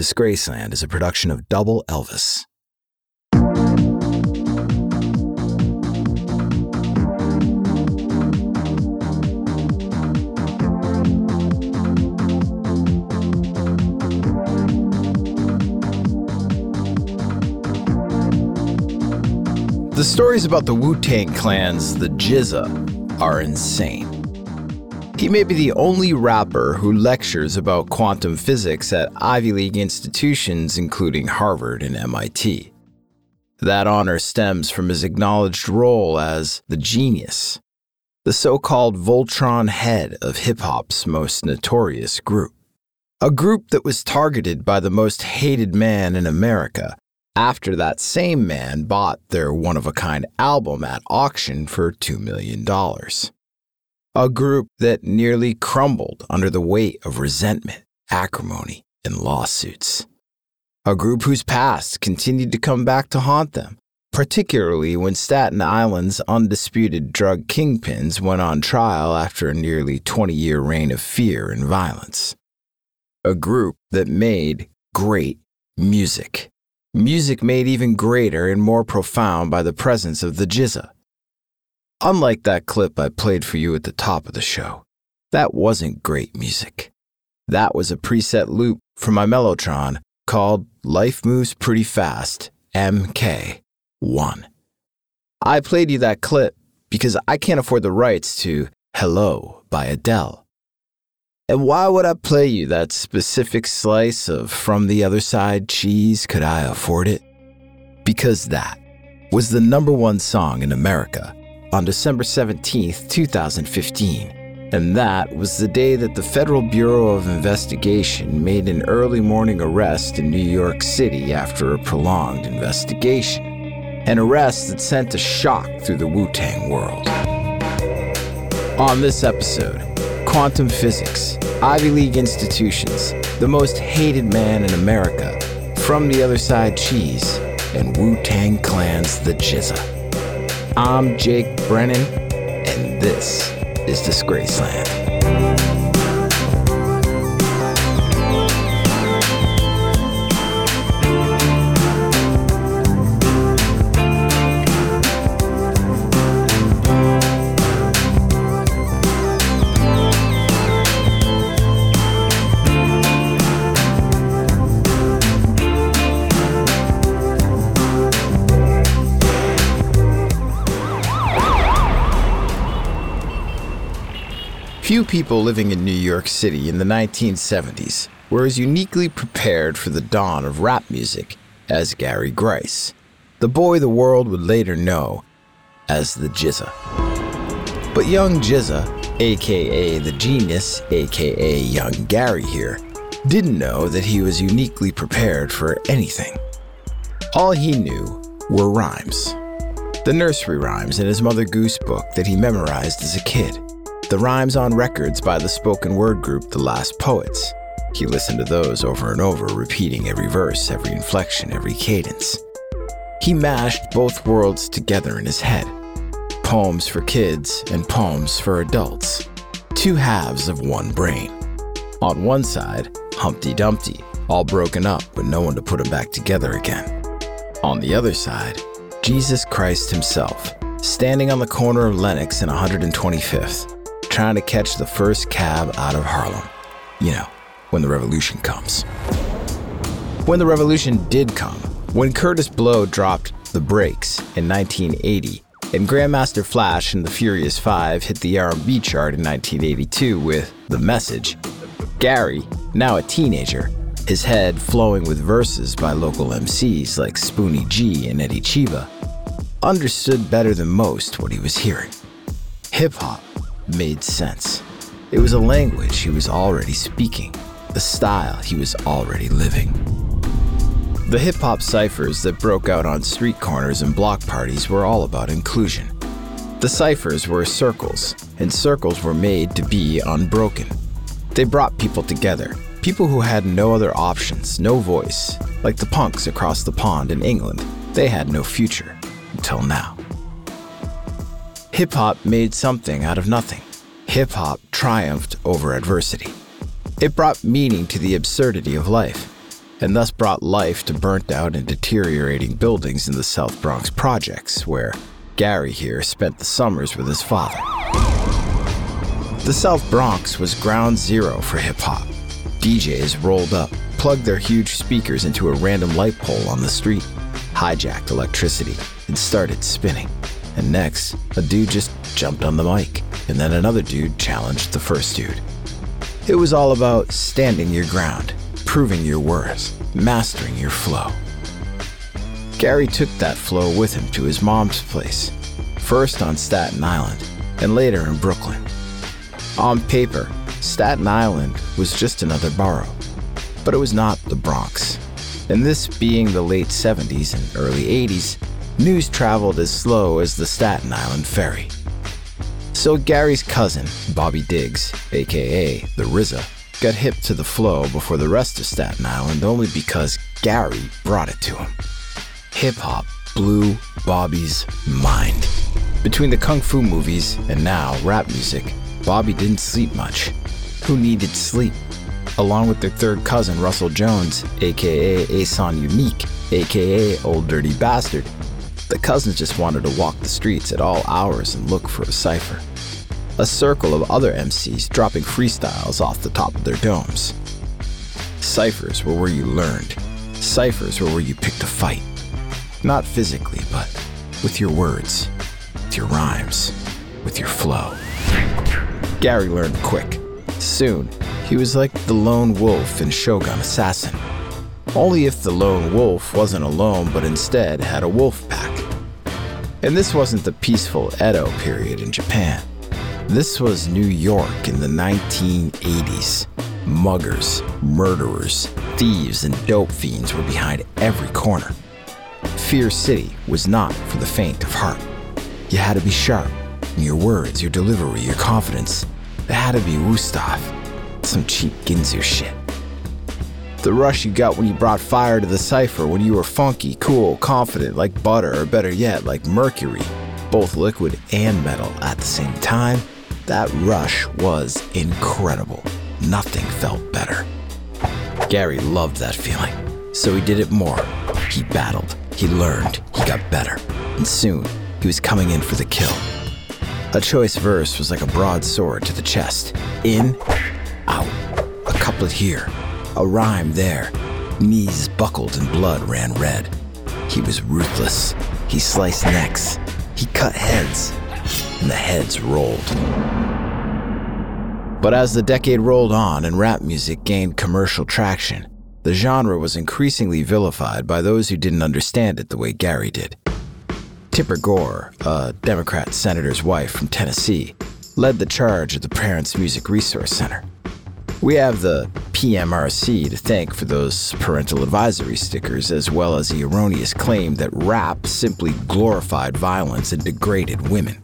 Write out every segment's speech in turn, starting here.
Disgraceland is a production of Double Elvis. The stories about the Wu Tang Clan's The GZA are insane. He may be the only rapper who lectures about quantum physics at Ivy League institutions, including Harvard and MIT. That honor stems from his acknowledged role as the genius, the so called Voltron head of hip hop's most notorious group. A group that was targeted by the most hated man in America after that same man bought their one of a kind album at auction for $2 million. A group that nearly crumbled under the weight of resentment, acrimony, and lawsuits. A group whose past continued to come back to haunt them, particularly when Staten Island's undisputed drug kingpins went on trial after a nearly 20 year reign of fear and violence. A group that made great music music made even greater and more profound by the presence of the GZA. Unlike that clip I played for you at the top of the show, that wasn't great music. That was a preset loop from my Mellotron called Life Moves Pretty Fast MK1. I played you that clip because I can't afford the rights to Hello by Adele. And why would I play you that specific slice of From the Other Side cheese? Could I afford it? Because that was the number one song in America on December 17, 2015. And that was the day that the Federal Bureau of Investigation made an early morning arrest in New York City after a prolonged investigation. An arrest that sent a shock through the Wu Tang world. On this episode, quantum physics, Ivy League institutions, the most hated man in America, From the Other Side Cheese, and Wu Tang Clan's The GZA. I'm Jake Brennan, and this is Disgraceland. Few people living in New York City in the 1970s were as uniquely prepared for the dawn of rap music as Gary Grice, the boy the world would later know as the GZA. But young GZA, aka the genius, aka young Gary here, didn't know that he was uniquely prepared for anything. All he knew were rhymes. The nursery rhymes in his Mother Goose book that he memorized as a kid the rhymes on records by the spoken word group The Last Poets. He listened to those over and over, repeating every verse, every inflection, every cadence. He mashed both worlds together in his head poems for kids and poems for adults, two halves of one brain. On one side, Humpty Dumpty, all broken up with no one to put him back together again. On the other side, Jesus Christ himself, standing on the corner of Lenox and 125th, trying to catch the first cab out of Harlem. You know, when the revolution comes. When the revolution did come, when Kurtis Blow dropped the Breaks in 1980, and Grandmaster Flash and the Furious Five hit the R&B chart in 1982 with The Message, Gary, now a teenager, his head flowing with verses by local MCs like Spoonie G and Eddie Cheeba, understood better than most what he was hearing. Hip hop made sense. It was a language he was already speaking, the style he was already living. The hip hop ciphers that broke out on street corners and block parties were all about inclusion. The ciphers were circles, and circles were made to be unbroken. They brought people together, people who had no other options, no voice, like the punks across the pond in England. They had no future until now. Hip hop made something out of nothing. Hip hop triumphed over adversity. It brought meaning to the absurdity of life, and thus brought life to burnt out and deteriorating buildings in the South Bronx projects, where Gary here spent the summers with his father. The South Bronx was ground zero for hip hop. DJs rolled up, plugged their huge speakers into a random light pole on the street, hijacked electricity, and started spinning. And next, a dude just jumped on the mic, and then another dude challenged the first dude. It was all about standing your ground, proving your worth, mastering your flow. Gary took that flow with him to his mom's place, first on Staten Island, and later in Brooklyn. On paper, Staten Island was just another borough, but it was not the Bronx. And this being the late 70s and early 80s, news traveled as slow as the Staten Island ferry. So Gary's cousin, Bobby Diggs, aka the RZA, got hip to the flow before the rest of Staten Island only because Gary brought it to him. Hip hop blew Bobby's mind. Between the kung fu movies and now rap music, Bobby didn't sleep much. Who needed sleep? Along with their third cousin, Russell Jones, aka Ason Unique, aka Old Dirty Bastard, the cousins just wanted to walk the streets at all hours and look for a cipher a circle of other MCs dropping freestyles off the top of their domes. Ciphers were where you learned. Ciphers were where you picked a fight. Not physically, but with your words, with your rhymes, with your flow. Gary learned quick. Soon, he was like the lone wolf in Shogun Assassin. Only if the lone wolf wasn't alone but instead had a wolf pack. And this wasn't the peaceful Edo period in Japan. This was New York in the 1980s. Muggers, murderers, thieves, and dope fiends were behind every corner. Fear City was not for the faint of heart. You had to be sharp in your words, your delivery, your confidence. It had to be Wusthof, some cheap Ginsu shit. The rush you got when you brought fire to the cipher, when you were funky, cool, confident, like butter, or better yet, like mercury, both liquid and metal at the same time, that rush was incredible. Nothing felt better. Gary loved that feeling, so he did it more. He battled, he learned, he got better, and soon he was coming in for the kill. A choice verse was like a broadsword to the chest. In, out. A couplet here, a rhyme there. Knees buckled and blood ran red. He was ruthless. He sliced necks. He cut heads. And the heads rolled. But as the decade rolled on and rap music gained commercial traction, the genre was increasingly vilified by those who didn't understand it the way Gary did. Tipper Gore, a Democrat senator's wife from Tennessee, led the charge at the Parents Music Resource Center. We have the PMRC to thank for those parental advisory stickers, as well as the erroneous claim that rap simply glorified violence and degraded women.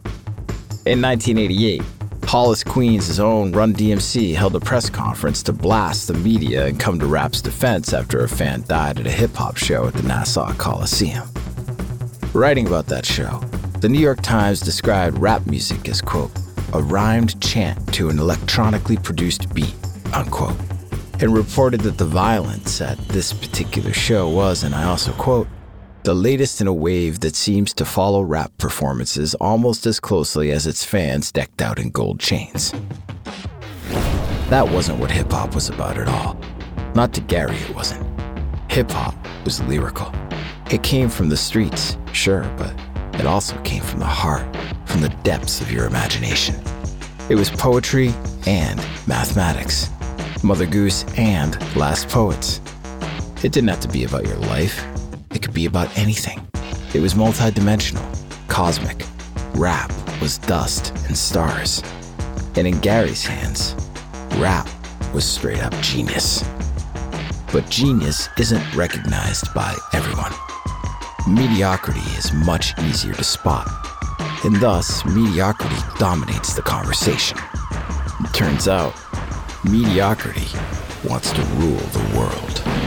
In 1988, Hollis Queens' own Run DMC held a press conference to blast the media and come to rap's defense after a fan died at a hip hop show at the Nassau Coliseum. Writing about that show, the New York Times described rap music as, quote, a rhymed chant to an electronically produced beat, unquote, and reported that the violence at this particular show was, and I also quote, the latest in a wave that seems to follow rap performances almost as closely as its fans decked out in gold chains. That wasn't what hip hop was about at all. Not to Gary, it wasn't. Hip hop was lyrical. It came from the streets, sure, but it also came from the heart, from the depths of your imagination. It was poetry and mathematics, Mother Goose and Last Poets. It didn't have to be about your life. It could be about anything. It was multidimensional, cosmic. Rap was dust and stars. And in Gary's hands, rap was straight up genius. but genius isn't recognized by everyone. Mediocrity is much easier to spot, and thus mediocrity dominates the conversation. It turns out, mediocrity wants to rule the world.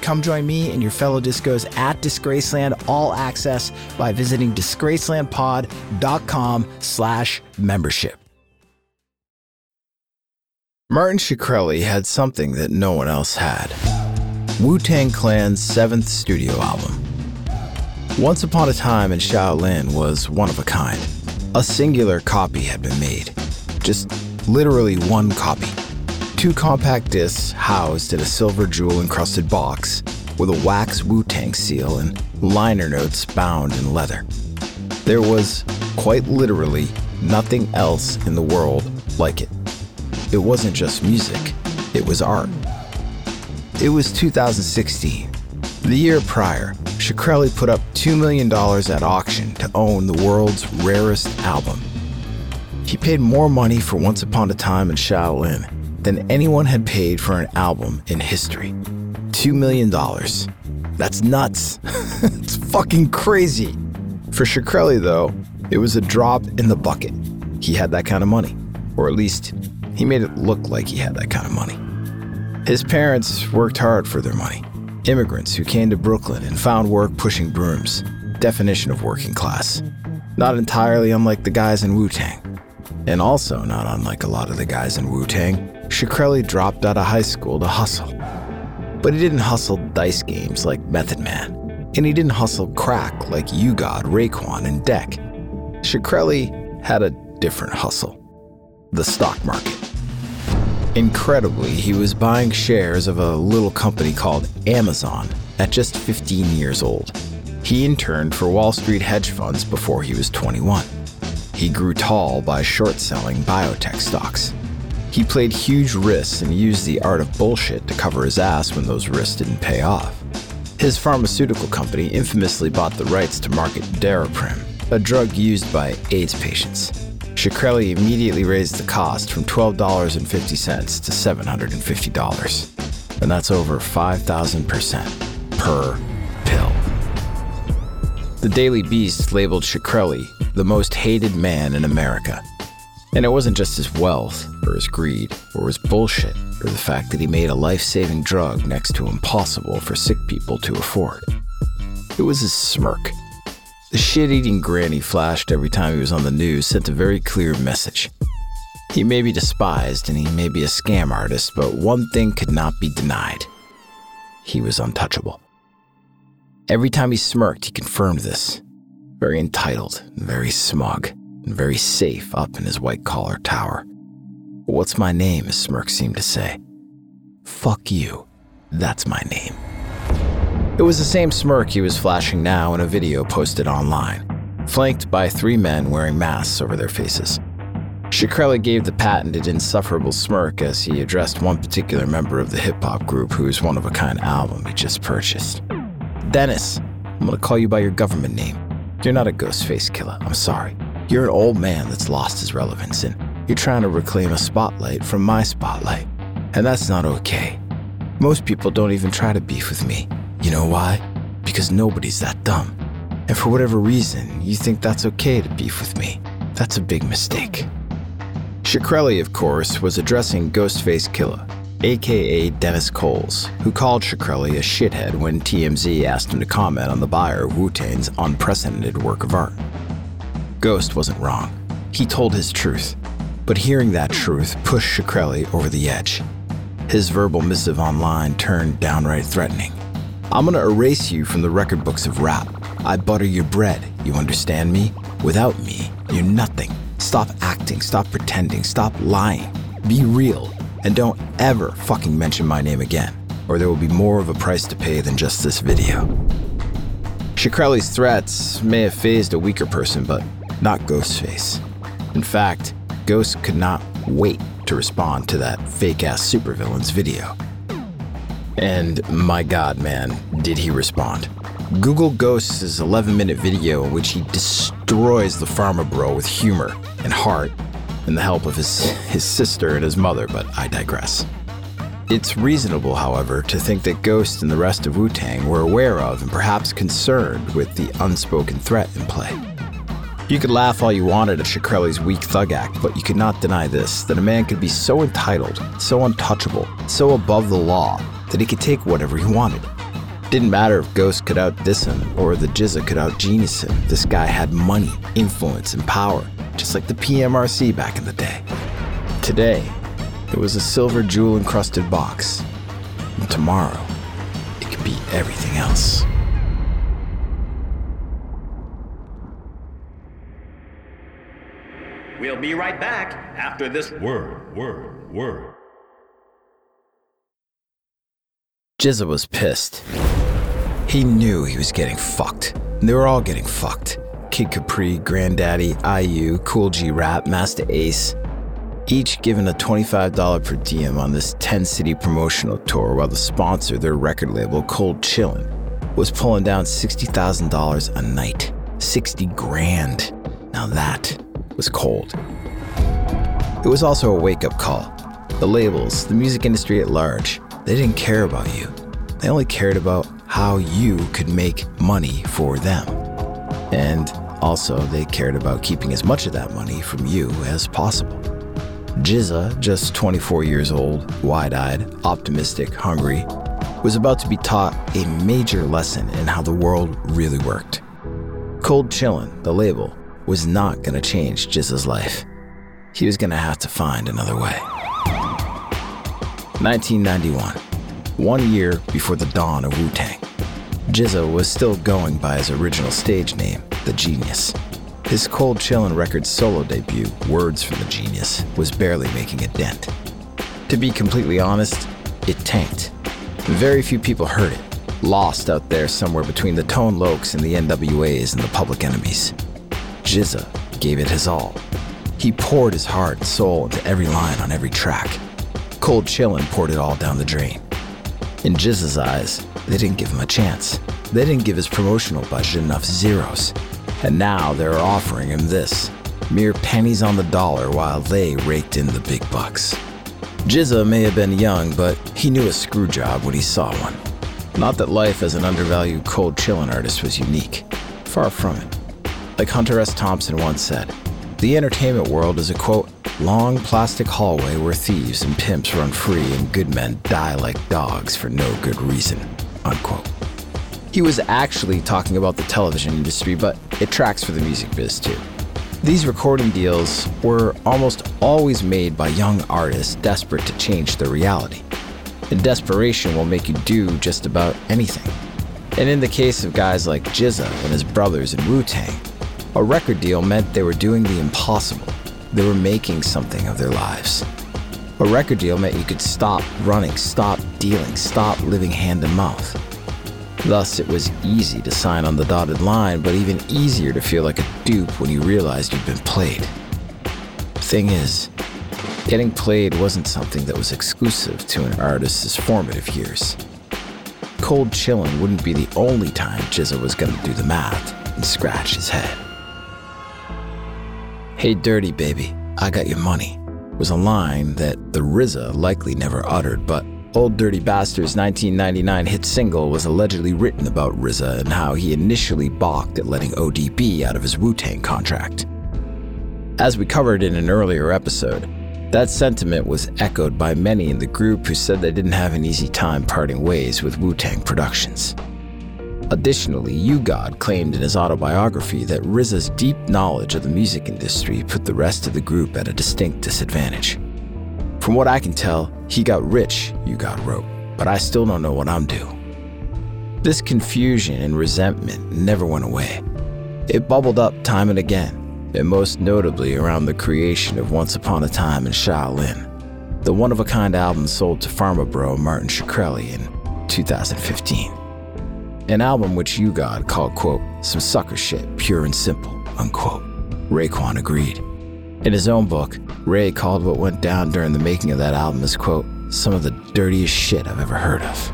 Come join me and your fellow discos at Disgraceland All Access by visiting disgracelandpod.com slash membership. Martin Shkreli had something that no one else had. Wu-Tang Clan's seventh studio album. Once Upon a Time in Shaolin was one of a kind. A singular copy had been made. Just literally one copy two compact discs housed in a silver jewel encrusted box with a wax Wu Tang seal and liner notes bound in leather. There was, quite literally, nothing else in the world like it. It wasn't just music, it was art. It was 2016. The year prior, Shkreli put up $2 million at auction to own the world's rarest album. He paid more money for Once Upon a Time in Shaolin than anyone had paid for an album in history. $2 million. That's nuts. it's fucking crazy. For Shkreli, though, it was a drop in the bucket. He had that kind of money. Or at least, he made it look like he had that kind of money. His parents worked hard for their money. Immigrants who came to Brooklyn and found work pushing brooms. Definition of working class. Not entirely unlike the guys in Wu Tang. And also not unlike a lot of the guys in Wu Tang Shkreli dropped out of high school to hustle. But he didn't hustle dice games like Method Man, and he didn't hustle crack like U-God, Raekwon, and Deck. Shkreli had a different hustle the stock market. Incredibly, he was buying shares of a little company called Amazon at just 15 years old. He interned for Wall Street hedge funds before he was 21. He grew tall by short selling biotech stocks. He played huge risks and used the art of bullshit to cover his ass when those risks didn't pay off. His pharmaceutical company infamously bought the rights to market Daraprim, a drug used by AIDS patients. Shkreli immediately raised the cost from $12.50 to $750, and that's over 5,000% per pill. The Daily Beast labeled Shkreli the most hated man in America and it wasn't just his wealth, or his greed, or his bullshit, or the fact that he made a life saving drug next to impossible for sick people to afford. It was his smirk. The shit eating grin he flashed every time he was on the news sent a very clear message. He may be despised and he may be a scam artist, but one thing could not be denied he was untouchable. Every time he smirked, he confirmed this. Very entitled very smug and very safe up in his white collar tower. What's my name? Smirk seemed to say. Fuck you. That's my name. It was the same smirk he was flashing now in a video posted online, flanked by three men wearing masks over their faces. Shkreli gave the patented insufferable smirk as he addressed one particular member of the hip hop group whose one of a kind album he just purchased. Dennis, I'm gonna call you by your government name. You're not a Ghostface Killah, I'm sorry. You're an old man that's lost his relevance, and you're trying to reclaim a spotlight from my spotlight. And that's not okay. Most people don't even try to beef with me. You know why? Because nobody's that dumb. And for whatever reason, you think that's okay to beef with me. That's a big mistake. Shkreli, of course, was addressing Ghostface Killah, aka Dennis Coles, who called Shkreli a shithead when TMZ asked him to comment on the buyer of Wu Tang's unprecedented work of art. Ghost wasn't wrong. He told his truth. But hearing that truth pushed Shkreli over the edge. His verbal missive online turned downright threatening. I'm gonna erase you from the record books of rap. I butter your bread, you understand me? Without me, you're nothing. Stop acting, stop pretending, stop lying. Be real, and don't ever fucking mention my name again, or there will be more of a price to pay than just this video. Shkreli's threats may have phased a weaker person, but not Ghostface. In fact, Ghost could not wait to respond to that fake ass supervillain's video. And my god, man, did he respond. Google Ghost's 11 minute video in which he destroys the Pharma Bro with humor and heart and the help of his, his sister and his mother, but I digress. It's reasonable, however, to think that Ghost and the rest of Wu Tang were aware of and perhaps concerned with the unspoken threat in play. You could laugh all you wanted at Shkreli's weak thug act, but you could not deny this that a man could be so entitled, so untouchable, so above the law, that he could take whatever he wanted. Didn't matter if Ghost could outdiss him or the GZA could outgenius him. This guy had money, influence, and power, just like the PMRC back in the day. Today, it was a silver jewel encrusted box. And tomorrow, it could be everything else. We'll be right back after this word, word, word. GZA was pissed. He knew he was getting fucked. They were all getting fucked. Kid Capri, Grandaddy, IU, Kool G Rap, Masta Ace, each given a $25 per diem on this 10 city promotional tour while the sponsor, their record label, Cold Chillin', was pulling down $60,000 a night. 60 grand. Now that was cold. It was also a wake up call. The labels, the music industry at large, they didn't care about you. They only cared about how you could make money for them. And also, they cared about keeping as much of that money from you as possible. GZA, just 24 years old, wide eyed, optimistic, hungry, was about to be taught a major lesson in how the world really worked. Cold Chillin', the label, was not going to change GZA's life. He was going to have to find another way. 1991, one year before the dawn of Wu Tang. GZA was still going by his original stage name, The Genius. His Cold Chillin' Records solo debut, Words from the Genius, was barely making a dent. To be completely honest, it tanked. Very few people heard it, lost out there somewhere between the Tone Locs and the NWAs and the Public Enemies. GZA gave it his all. He poured his heart and soul into every line on every track. Cold Chillin' poured it all down the drain. In GZA's eyes, they didn't give him a chance. They didn't give his promotional budget enough zeros. And now they're offering him this mere pennies on the dollar while they raked in the big bucks. Jizza may have been young, but he knew a screw job when he saw one. Not that life as an undervalued cold chillin' artist was unique. Far from it. Like Hunter S. Thompson once said, the entertainment world is a quote, long plastic hallway where thieves and pimps run free and good men die like dogs for no good reason, unquote. He was actually talking about the television industry, but it tracks for the music biz too. These recording deals were almost always made by young artists desperate to change their reality. And desperation will make you do just about anything. And in the case of guys like GZA and his brothers in Wu Tang, a record deal meant they were doing the impossible. They were making something of their lives. A record deal meant you could stop running, stop dealing, stop living hand to mouth. Thus, it was easy to sign on the dotted line, but even easier to feel like a dupe when you realized you'd been played. Thing is, getting played wasn't something that was exclusive to an artist's formative years. Cold chillin' wouldn't be the only time GZA was gonna do the math and scratch his head. Hey, dirty baby, I got your money was a line that the RZA likely never uttered, but Old Dirty Bastard's 1999 hit single was allegedly written about RZA and how he initially balked at letting ODB out of his Wu Tang contract. As we covered in an earlier episode, that sentiment was echoed by many in the group who said they didn't have an easy time parting ways with Wu Tang Productions. Additionally, U-God claimed in his autobiography that RZA's deep knowledge of the music industry put the rest of the group at a distinct disadvantage. From what I can tell, he got rich, U-God wrote, but I still don't know what I'm due. This confusion and resentment never went away. It bubbled up time and again, and most notably around the creation of Once Upon a Time in Shaolin, the one of a kind album sold to Pharma Bro Martin Shkreli in 2015. An album which U-God called, quote, some sucker shit, pure and simple, unquote. Raekwon agreed. In his own book, Ray called what went down during the making of that album as, quote, some of the dirtiest shit I've ever heard of.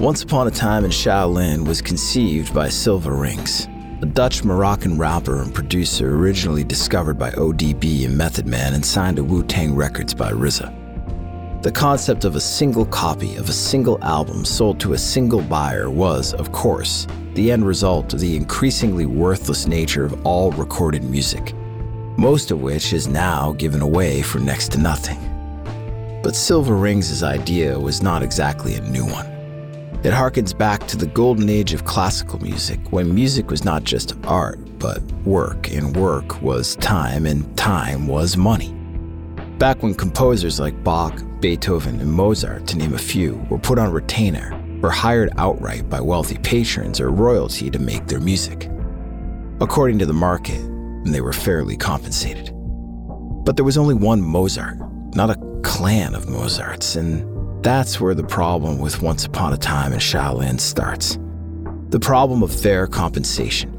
Once Upon a Time in Shaolin was conceived by Cilvaringz, a Dutch Moroccan rapper and producer originally discovered by ODB and Method Man and signed to Wu Tang Records by RZA. The concept of a single copy of a single album sold to a single buyer was, of course, the end result of the increasingly worthless nature of all recorded music, most of which is now given away for next to nothing. But Cilvaringz' idea was not exactly a new one. It harkens back to the golden age of classical music when music was not just art, but work, and work was time, and time was money. Back when composers like Bach, Beethoven, and Mozart, to name a few, were put on retainer or hired outright by wealthy patrons or royalty to make their music. According to the market, they were fairly compensated. But there was only one Mozart, not a clan of Mozarts, and that's where the problem with Once Upon a Time in Shaolin starts. The problem of fair compensation.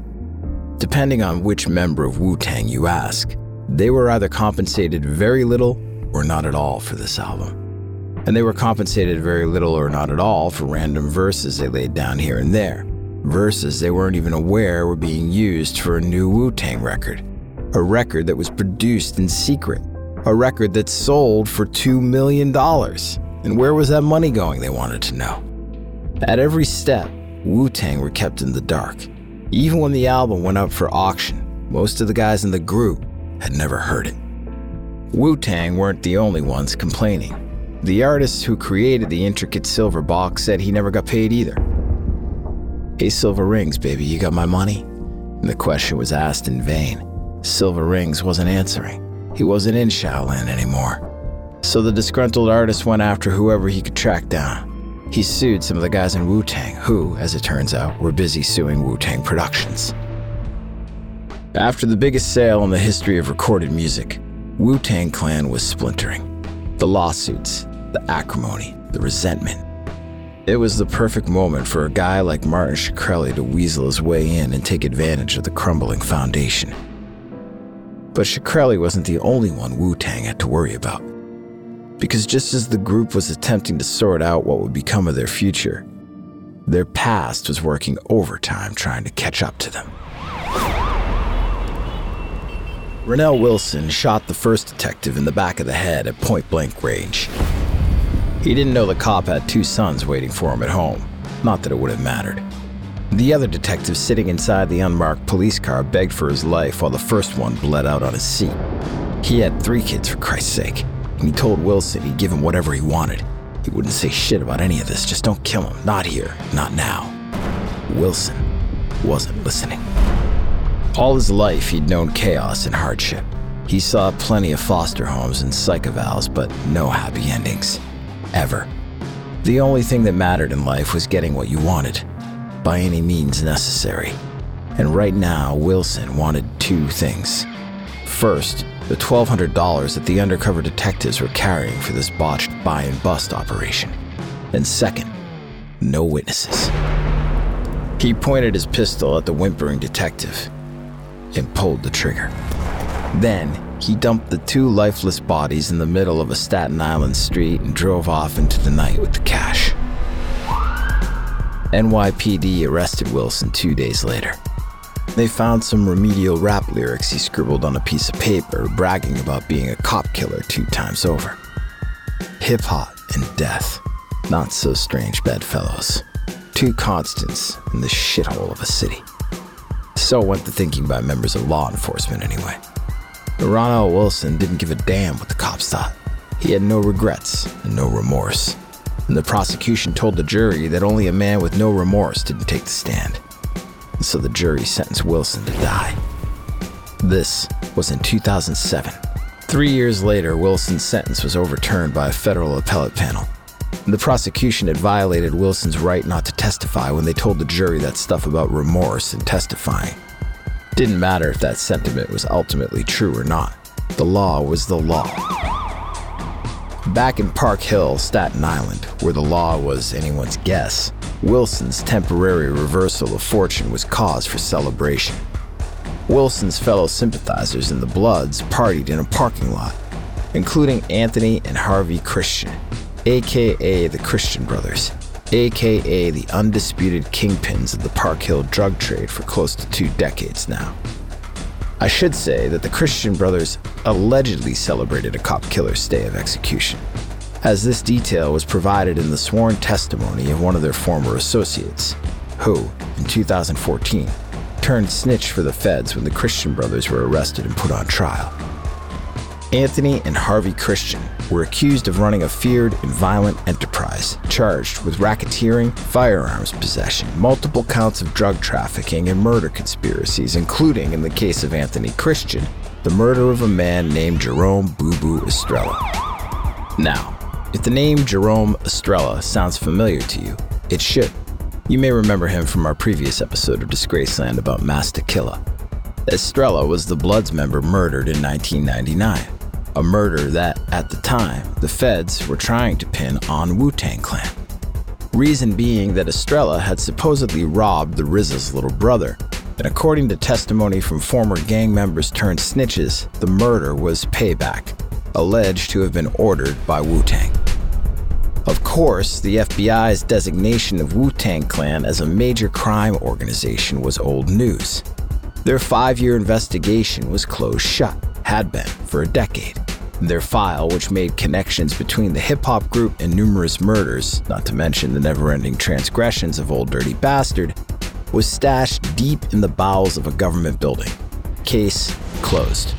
Depending on which member of Wu Tang you ask, they were either compensated very little or not at all for this album. And they were compensated very little or not at all for random verses they laid down here and there. Verses they weren't even aware were being used for a new Wu Tang record. A record that was produced in secret. A record that sold for $2 million. And where was that money going, they wanted to know. At every step, Wu Tang were kept in the dark. Even when the album went up for auction, most of the guys in the group had never heard it. Wu Tang weren't the only ones complaining. The artist who created the intricate silver box said he never got paid either. Hey, Cilvaringz, baby, you got my money? And the question was asked in vain. Cilvaringz wasn't answering. He wasn't in Shaolin anymore. So the disgruntled artist went after whoever he could track down. He sued some of the guys in Wu Tang, who, as it turns out, were busy suing Wu Tang Productions. After the biggest sale in the history of recorded music, Wu Tang Clan was splintering. The lawsuits, the acrimony, the resentment. It was the perfect moment for a guy like Martin Shkreli to weasel his way in and take advantage of the crumbling foundation. But Shkreli wasn't the only one Wu Tang had to worry about. Because just as the group was attempting to sort out what would become of their future, their past was working overtime trying to catch up to them. Ronell Wilson shot the first detective in the back of the head at point blank range. He didn't know the cop had two sons waiting for him at home, not that it would have mattered. The other detective sitting inside the unmarked police car begged for his life while the first one bled out on his seat. He had three kids, for Christ's sake, and he told Wilson he'd give him whatever he wanted. He wouldn't say shit about any of this, just don't kill him. Not here, not now. Wilson wasn't listening. All his life, he'd known chaos and hardship. He saw plenty of foster homes and psych evals, but no happy endings. Ever. The only thing that mattered in life was getting what you wanted, by any means necessary. And right now, Wilson wanted two things. First, the $1,200 that the undercover detectives were carrying for this botched buy and bust operation. And second, no witnesses. He pointed his pistol at the whimpering detective and pulled the trigger. Then, he dumped the two lifeless bodies in the middle of a Staten Island street and drove off into the night with the cash. NYPD arrested Wilson two days later. They found some remedial rap lyrics he scribbled on a piece of paper, bragging about being a cop killer two times over. Hip hop and death. Not so strange bedfellows. Two constants in the shithole of a city. So went the thinking by members of law enforcement, anyway. Ronell Wilson didn't give a damn what the cops thought. He had no regrets and no remorse. And the prosecution told the jury that only a man with no remorse didn't take the stand. And so the jury sentenced Wilson to die. This was in 2007. Three years later, Wilson's sentence was overturned by a federal appellate panel. The prosecution had violated Wilson's right not to testify when they told the jury that stuff about remorse and testifying. Didn't matter if that sentiment was ultimately true or not. The law was the law. Back in Park Hill, Staten Island, where the law was anyone's guess, Wilson's temporary reversal of fortune was cause for celebration. Wilson's fellow sympathizers in the Bloods partied in a parking lot, including Anthony and Harvey Christian, aka the Christian Brothers, aka the undisputed kingpins of the Park Hill drug trade for close to two decades now. I should say that the Christian Brothers allegedly celebrated a cop killer's stay of execution, as this detail was provided in the sworn testimony of one of their former associates, who, in 2014, turned snitch for the feds when the Christian Brothers were arrested and put on trial. Anthony and Harvey Christian were accused of running a feared and violent enterprise, charged with racketeering, firearms possession, multiple counts of drug trafficking, and murder conspiracies, including, in the case of Anthony Christian, the murder of a man named Jerome Boo Boo Estrella. Now, if the name Jerome Estrella sounds familiar to you, it should. You may remember him from our previous episode of Disgraceland about Killa. Estrella was the Bloods member murdered in 1999 a murder that, at the time, the feds were trying to pin on Wu Tang Clan. Reason being that Estrella had supposedly robbed the RZA's little brother, and according to testimony from former gang members turned snitches, the murder was payback, alleged to have been ordered by Wu Tang. Of course, the FBI's designation of Wu Tang Clan as a major crime organization was old news. Their five year investigation was closed shut, had been for a decade. Their file, which made connections between the hip hop group and numerous murders, not to mention the never ending transgressions of Old Dirty Bastard, was stashed deep in the bowels of a government building. Case closed.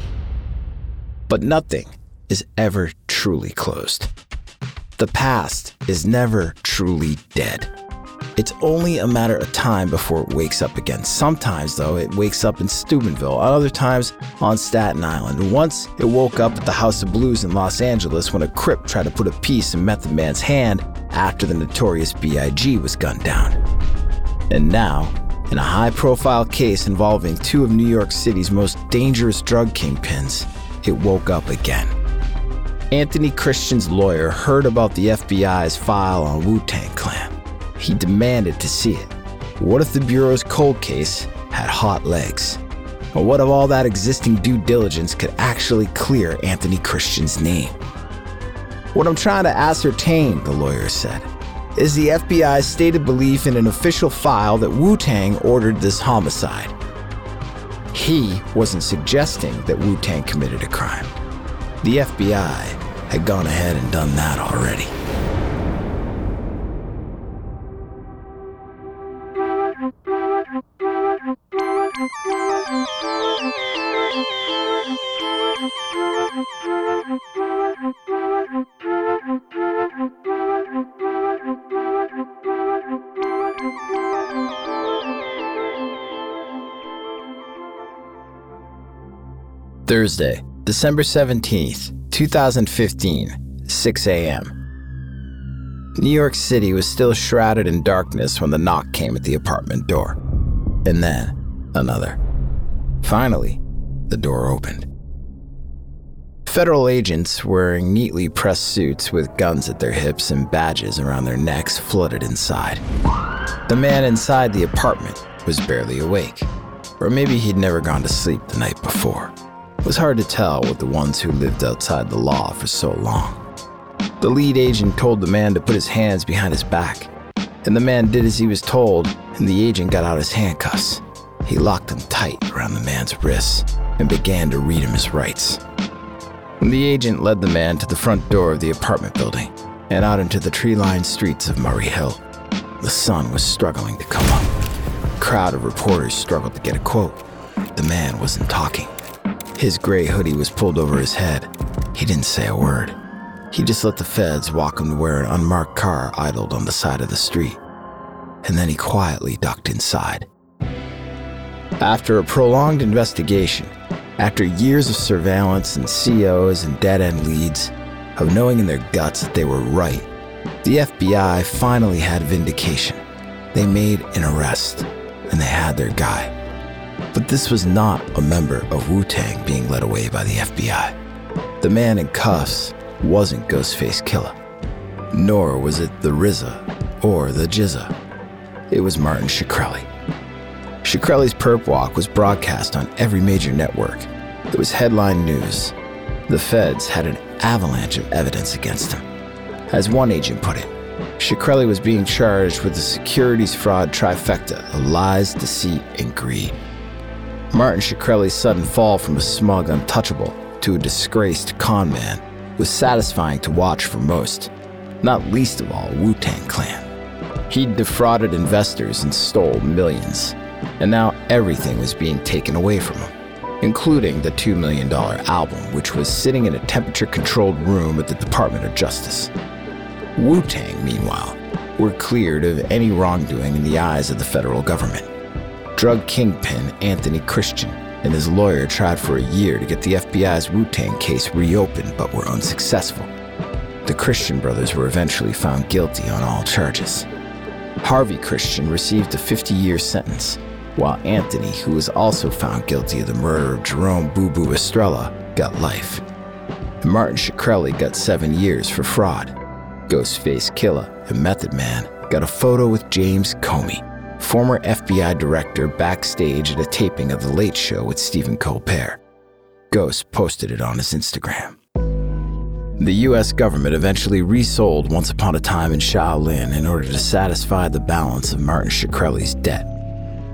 But nothing is ever truly closed. The past is never truly dead. It's only a matter of time before it wakes up again. Sometimes, though, it wakes up in Steubenville, other times on Staten Island. Once it woke up at the House of Blues in Los Angeles when a Crip tried to put a piece in Method Man's hand after the notorious B.I.G. was gunned down. And now, in a high profile case involving two of New York City's most dangerous drug kingpins, it woke up again. Anthony Christian's lawyer heard about the FBI's file on Wu Tang Clan. He demanded to see it. What if the Bureau's cold case had hot legs? Or what if all that existing due diligence could actually clear Anthony Christian's name? What I'm trying to ascertain, the lawyer said, is the FBI's stated belief in an official file that Wu Tang ordered this homicide. He wasn't suggesting that Wu Tang committed a crime. The FBI had gone ahead and done that already. Thursday, December 17th, 2015, 6 a.m. New York City was still shrouded in darkness when the knock came at the apartment door. And then, another. Finally, the door opened. Federal agents wearing neatly pressed suits with guns at their hips and badges around their necks flooded inside. The man inside the apartment was barely awake, or maybe he'd never gone to sleep the night before. It was hard to tell with the ones who lived outside the law for so long. The lead agent told the man to put his hands behind his back, and the man did as he was told, and the agent got out his handcuffs. He locked them tight around the man's wrists and began to read him his rights. The agent led the man to the front door of the apartment building and out into the tree lined streets of Murray Hill. The sun was struggling to come up. A crowd of reporters struggled to get a quote. The man wasn't talking. His gray hoodie was pulled over his head. He didn't say a word. He just let the feds walk him to where an unmarked car idled on the side of the street. And then he quietly ducked inside. After a prolonged investigation, after years of surveillance and COs and dead end leads, of knowing in their guts that they were right, the FBI finally had vindication. They made an arrest, and they had their guy. But this was not a member of Wu Tang being led away by the FBI. The man in cuffs wasn't Ghostface Killah, nor was it the RZA or the GZA. It was Martin Shkreli. Shkreli's perp walk was broadcast on every major network. It was headline news. The feds had an avalanche of evidence against him. As one agent put it, Shkreli was being charged with the securities fraud trifecta of lies, deceit, and greed. Martin Shkreli's sudden fall from a smug untouchable to a disgraced con man was satisfying to watch for most, not least of all Wu Tang Clan. He'd defrauded investors and stole millions, and now everything was being taken away from him, including the $2 million album, which was sitting in a temperature controlled room at the Department of Justice. Wu Tang, meanwhile, were cleared of any wrongdoing in the eyes of the federal government. Drug kingpin Anthony Christian and his lawyer tried for a year to get the FBI's Wu Tang case reopened but were unsuccessful. The Christian brothers were eventually found guilty on all charges. Harvey Christian received a 50 year sentence, while Anthony, who was also found guilty of the murder of Jerome Boo Boo Estrella, got life. Martin Shkreli got seven years for fraud. Ghostface Killah and Method Man got a photo with James Comey, former FBI director, backstage at a taping of The Late Show with Stephen Colbert. Ghost posted it on his Instagram. The US government eventually resold Once Upon a Time in Shaolin in order to satisfy the balance of Martin Shkreli's debt.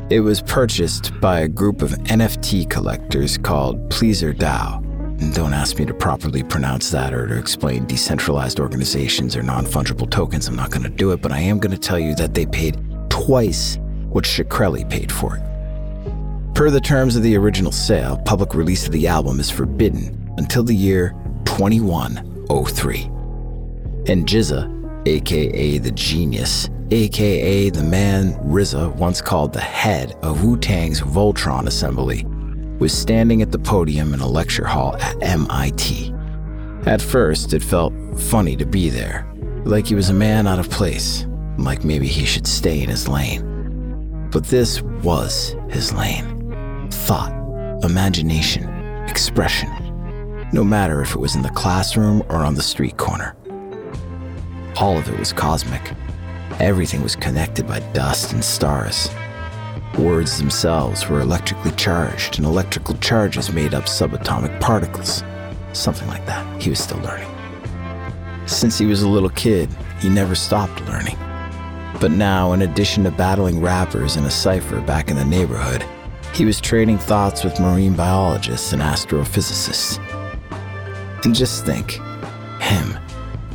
It was purchased by a group of NFT collectors called Pleasr DAO. And don't ask me to properly pronounce that or to explain decentralized organizations or non fungible tokens. I'm not going to do it, but I am going to tell you that they paid twice what Shkreli paid for it. Per the terms of the original sale, public release of the album is forbidden until the year 2103. And GZA, aka the genius, aka the man RZA once called the head of Wu Tang's Voltron assembly, was standing at the podium in a lecture hall at MIT. At first, it felt funny to be there, like he was a man out of place, like maybe he should stay in his lane. But this was his lane thought, imagination, expression, no matter if it was in the classroom or on the street corner. All of it was cosmic. Everything was connected by dust and stars. Words themselves were electrically charged, and electrical charges made up subatomic particles. Something like that. He was still learning. Since he was a little kid, he never stopped learning. But now, in addition to battling rappers in a cipher back in the neighborhood, he was trading thoughts with marine biologists and astrophysicists. And just think him,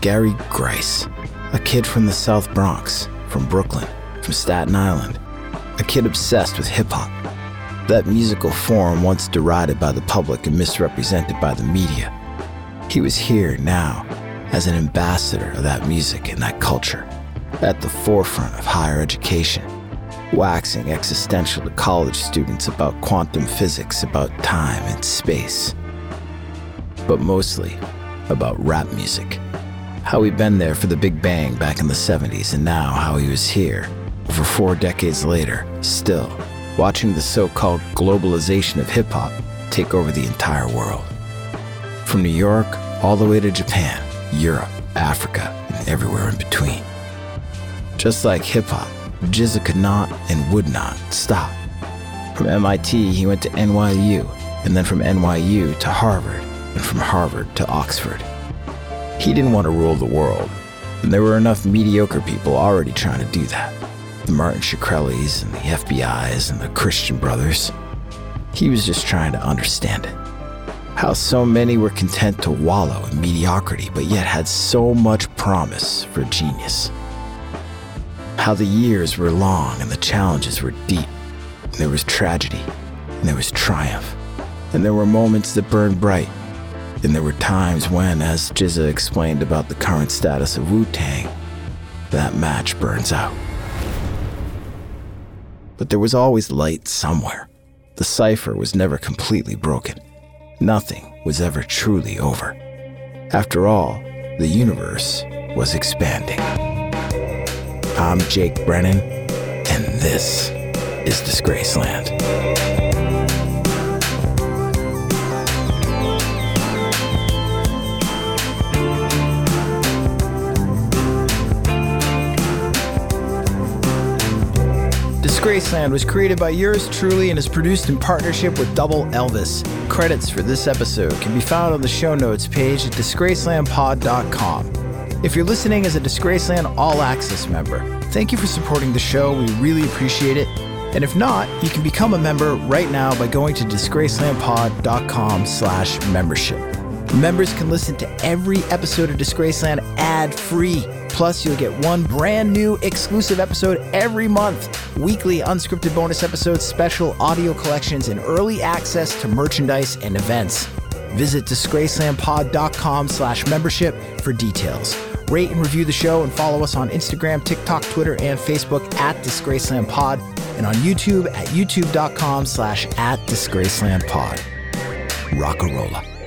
Gary Grice, a kid from the South Bronx, from Brooklyn, from Staten Island, a kid obsessed with hip hop. That musical form once derided by the public and misrepresented by the media. He was here now as an ambassador of that music and that culture, at the forefront of higher education, waxing existential to college students about quantum physics, about time and space, but mostly about rap music. How he'd been there for the Big Bang back in the 70s, and now how he was here, over four decades later, still watching the so called globalization of hip hop take over the entire world. from New York all the way to Japan, Europe, Africa, and everywhere in between. Just like hip hop, GZA could not and would not stop. From MIT, he went to NYU, and then from NYU to Harvard, and from Harvard to Oxford. He didn't want to rule the world, and there were enough mediocre people already trying to do that. The Martin Shkreli's and the FBI's and the Christian Brothers. He was just trying to understand it. How so many were content to wallow in mediocrity, but yet had so much promise for genius. How the years were long and the challenges were deep. And there was tragedy, and there was triumph, and there were moments that burned bright, and there were times when, as GZA explained about the current status of Wu Tang, that match burns out. But there was always light somewhere. The cipher was never completely broken. Nothing was ever truly over. After all, the universe was expanding. I'm Jake Brennan, and this is Disgraceland. Disgraceland was created by yours truly and is produced in partnership with Double Elvis. Credits for this episode can be found on the show notes page at disgracelandpod.com. If you're listening as a Disgraceland All Access member, thank you for supporting the show. We really appreciate it. And if not, you can become a member right now by going to disgracelandpod.com slash membership. Members can listen to every episode of Disgraceland ad-free. Plus, you'll get one brand new exclusive episode every month. Weekly unscripted bonus episodes, special audio collections, and early access to merchandise and events. Visit disgracelandpod.com slash membership for details. Rate and review the show and follow us on Instagram, TikTok, Twitter, and Facebook at DisgracelandPod and on YouTube at youtube.com slash at DisgracelandPod. Rock-a-rolla.